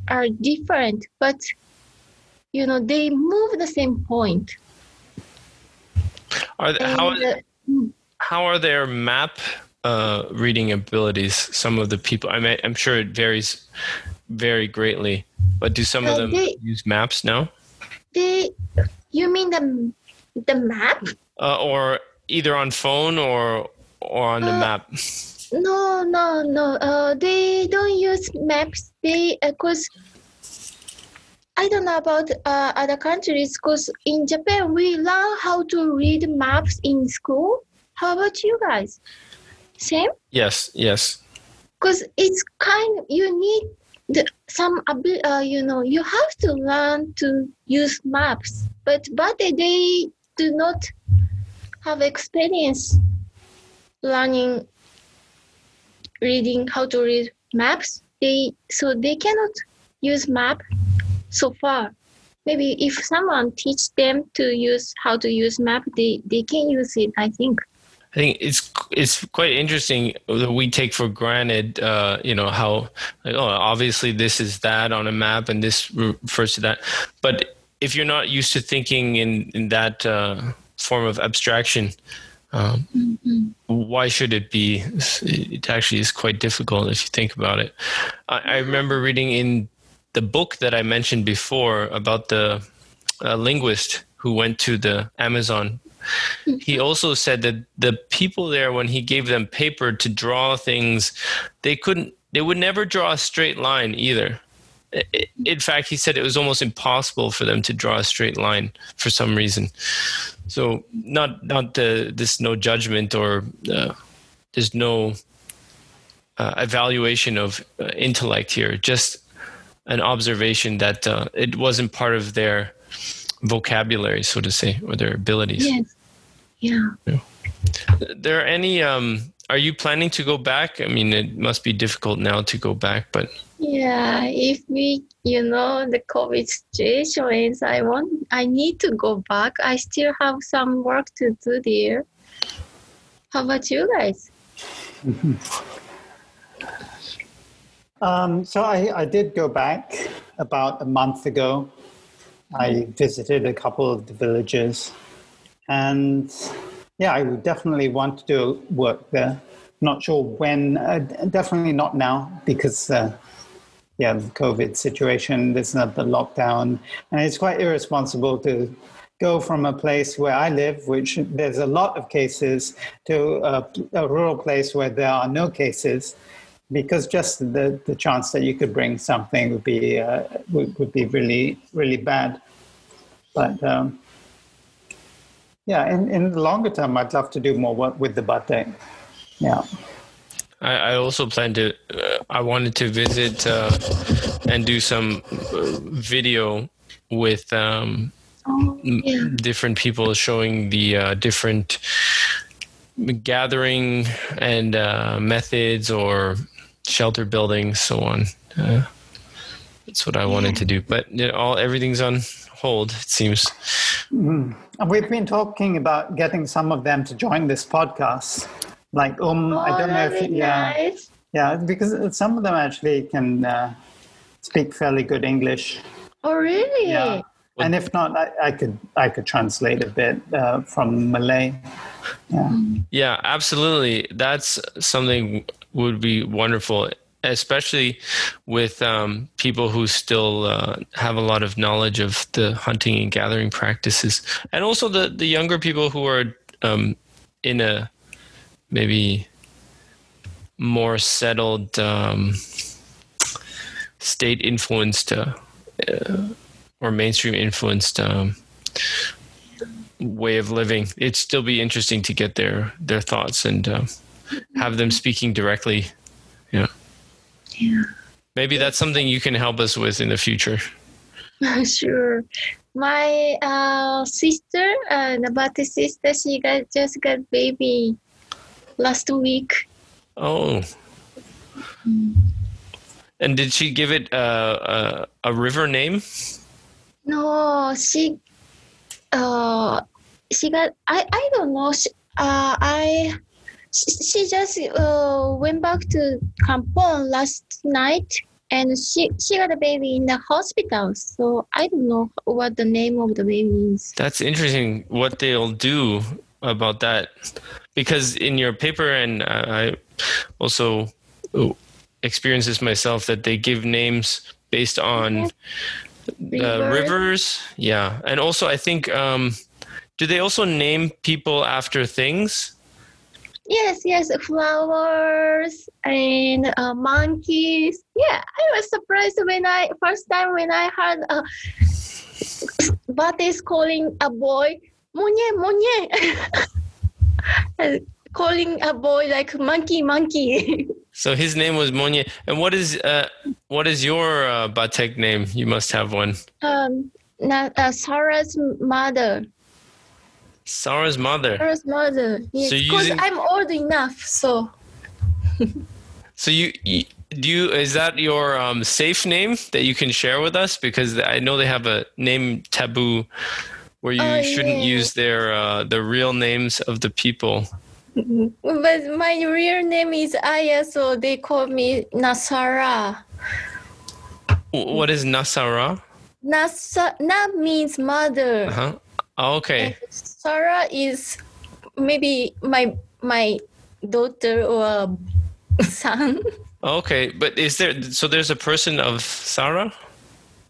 are different, but you know, they move the same point. Are th- how And, uh, how are their map uh, reading abilities? Some of the people, I mean, I'm sure it varies very greatly, but do some of Uh, them they- use maps now, they, you mean the the map? uh, or either on phone or or on the Uh, map? No, no, no. Uh, they don't use maps. They because I don't know about uh, other countries. Because in Japan, we learn how to read maps in school. How about you guys? Same? Yes, yes. Because it's kind. You need the, some uh, You know, you have to learn to use maps. But but they do not have experience learning reading how to read maps they so they cannot use map so far. Maybe if someone teach them to use how to use map they they can use it i think. I think it's it's quite interesting that we take for granted, uh, you know, how like oh, obviously this is that on a map and this refers to that, but if you're not used to thinking in in that uh, form of abstraction, um, why should it be? It actually is quite difficult if you think about it. I, I remember reading in the book that I mentioned before about the uh, linguist who went to the Amazon he also said that the people there when he gave them paper to draw things they couldn't they would never draw a straight line either in fact he said it was almost impossible for them to draw a straight line for some reason. So not not the this no judgment or uh, there's no uh, evaluation of uh, intellect here just an observation that uh, it wasn't part of their vocabulary so to say or their abilities. Yes. Yeah. There any um are you planning to go back? I mean it must be difficult now to go back but yeah if we you know the covid situation is i want i need to go back i still have some work to do there how about you guys Um, so I, I did go back about a month ago. I visited a couple of the villages, and yeah, I would definitely want to do work there. Not sure when. Uh, definitely not now because uh, yeah, the COVID situation. There's not the lockdown, and it's quite irresponsible to go from a place where I live, which there's a lot of cases, to a, a rural place where there are no cases because just the, the chance that you could bring something would be uh, would, would be really really bad. But um, yeah, in, in the longer term, I'd love to do more work with the batek. Yeah. I, I also plan to. Uh, I wanted to visit uh, and do some uh, video with um, different people showing the uh, different gathering and uh, methods or shelter building, so on. Uh, that's what I wanted to do, but know, all everything's on hold. It seems. And we've been talking about getting some of them to join this podcast. Like um, oh, I don't know if yeah, nice. yeah, because some of them actually can uh, speak fairly good English. oh really Yeah. And if not, I, I could I could translate a bit uh, from Malay. Yeah. Yeah, absolutely. That's something would be wonderful, especially with um, people who still uh, have a lot of knowledge of the hunting and gathering practices, and also the the younger people who are um, in a maybe more settled um, state influenced uh, uh, or mainstream influenced um, way of living. It'd still be interesting to get their their thoughts and uh, have them speaking directly. Yeah, yeah maybe that's something you can help us with in the future. sure. My uh, sister, uh, Nabate sister, she got just got baby last week. Oh. And did she give it uh, a, a river name? No, she, uh, she got. I I don't know. She, uh, I she, she just uh, went back to Kampong last night and she she got a baby in the hospital. So I don't know what the name of the baby is. That's interesting. What they'll do about that, because in your paper, and I also experienced this myself, that they give names based on uh, rivers. Yeah, and also I think um, do they also name people after things? Yes, yes, flowers and uh, monkeys. Yeah, I was surprised when I first time when I heard uh, is calling a boy monye monye, calling a boy like monkey monkey. so his name was Monye. And what is uh, what is your uh, Batek name? You must have one. Um, not, uh, Sarah's mother. Sarah's mother. Sarah's mother. Yes, because so I'm old enough. So. so you, you, do you is that your um, safe name that you can share with us? Because I know they have a name taboo where you oh, shouldn't yeah. use their uh, the real names of the people. But my real name is Aya, so they call me Nasara. What is Nasara? Nasa Na means mother. Uh-huh. okay. And Sarah is maybe my my daughter or son. Okay, but is there so there's a person of Sarah?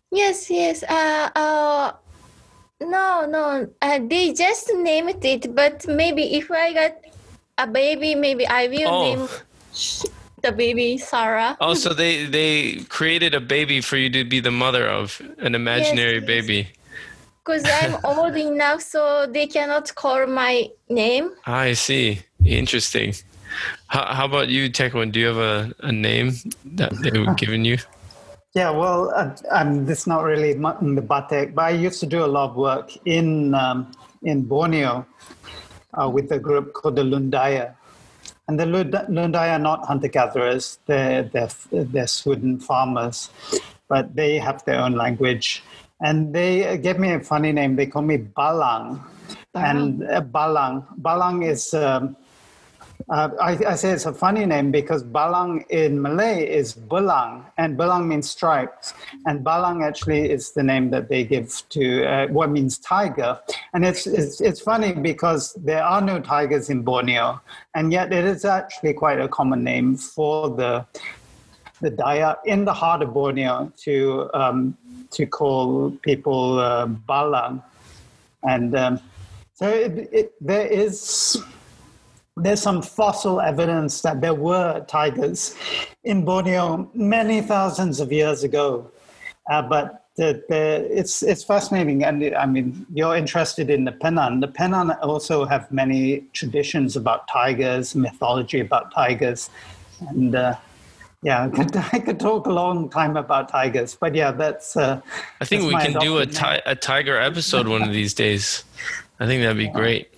Yes, yes. Uh, uh, no, no. Uh, they just named it, but maybe if I got a baby, maybe I will oh. name the baby Sarah. Oh, so they they created a baby for you to be the mother of an imaginary yes, baby because I'm old enough, so they cannot call my name. I see. Interesting. How, how about you, Teckwyn? Do you have a, a name that they've given you? Yeah, well, uh, um, this is not really in the Batek, but I used to do a lot of work in um, in Borneo uh, with a group called the Lundaya. And the Lundaya are not hunter gatherers, they're, they're, they're Swidden farmers, but they have their own language and they gave me a funny name. They call me Balang, and uh, Balang. Balang is. Um, uh, I, I, say it's a funny name because Balang in Malay is Belang, and Belang means stripes, and Balang actually is the name that they give to uh, what means tiger. And it's, it's it's funny because there are no tigers in Borneo, and yet it is actually quite a common name for the the Dayak in the heart of Borneo to um, to call people uh, Balang. And um, so it, it, there is there's some fossil evidence that there were tigers in Borneo many thousands of years ago. Uh, but the, the, it's it's fascinating, and I mean, you're interested in the Penan. The Penan also have many traditions about tigers, mythology about tigers, and uh, yeah, I could, I could talk a long time about tigers, but yeah, that's. Uh, I think that's we can do a, ti- a tiger episode one of these days. I think that'd be yeah. great.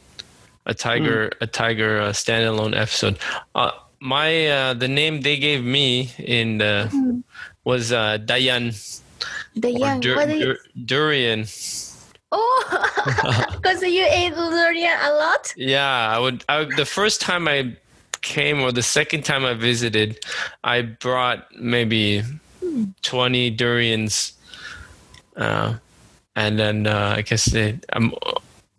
A tiger, mm. a tiger uh, standalone episode. Uh, my uh, the name they gave me in the mm. was uh, Dayan. Dayan, dur- dur- durian. Oh, because you ate durian a lot. Yeah, I would. I, the first time I came or the second time I visited, I brought maybe 20 durians. Uh, and then uh, I guess they, I'm,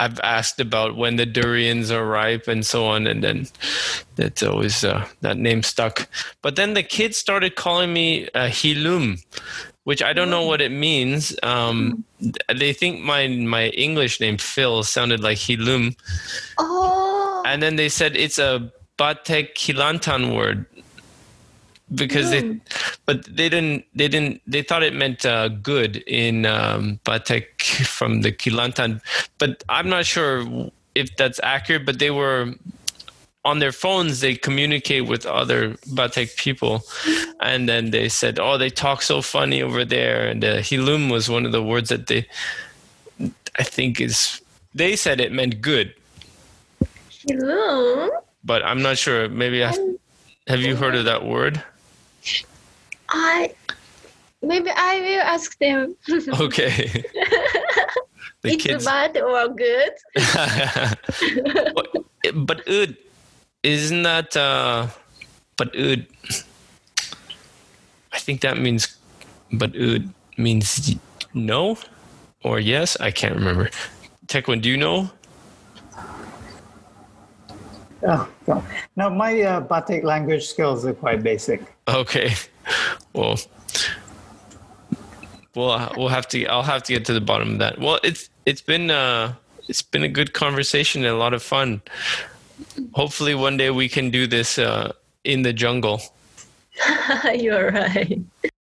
I've asked about when the durians are ripe and so on, and then that's always uh, that name stuck. But then the kids started calling me uh, Hilum, which I don't know what it means. Um, they think my my English name Phil sounded like Hilum. Oh. And then they said it's a Batek Kelantan word because mm. they hmm. but they didn't they didn't they thought it meant uh, good in um, Batek from the Kelantan but I'm not sure if that's accurate but they were on their phones they communicate with other Batek people and then they said oh they talk so funny over there and uh, hilum was one of the words that they I think is they said it meant good hilum but I'm not sure. Maybe I, have you heard of that word? I maybe I will ask them. okay. the it's kids. bad or good. but, but ud isn't that uh but ud I think that means, but ud means no or yes. I can't remember. Teckwyn, do you know? Oh, no. no, my uh, Batek language skills are quite basic. Okay. Well, we'll we'll have to. I'll have to get to the bottom of that. Well, it's it's been uh it's been a good conversation and a lot of fun. Hopefully, one day we can do this uh, in the jungle. You're right.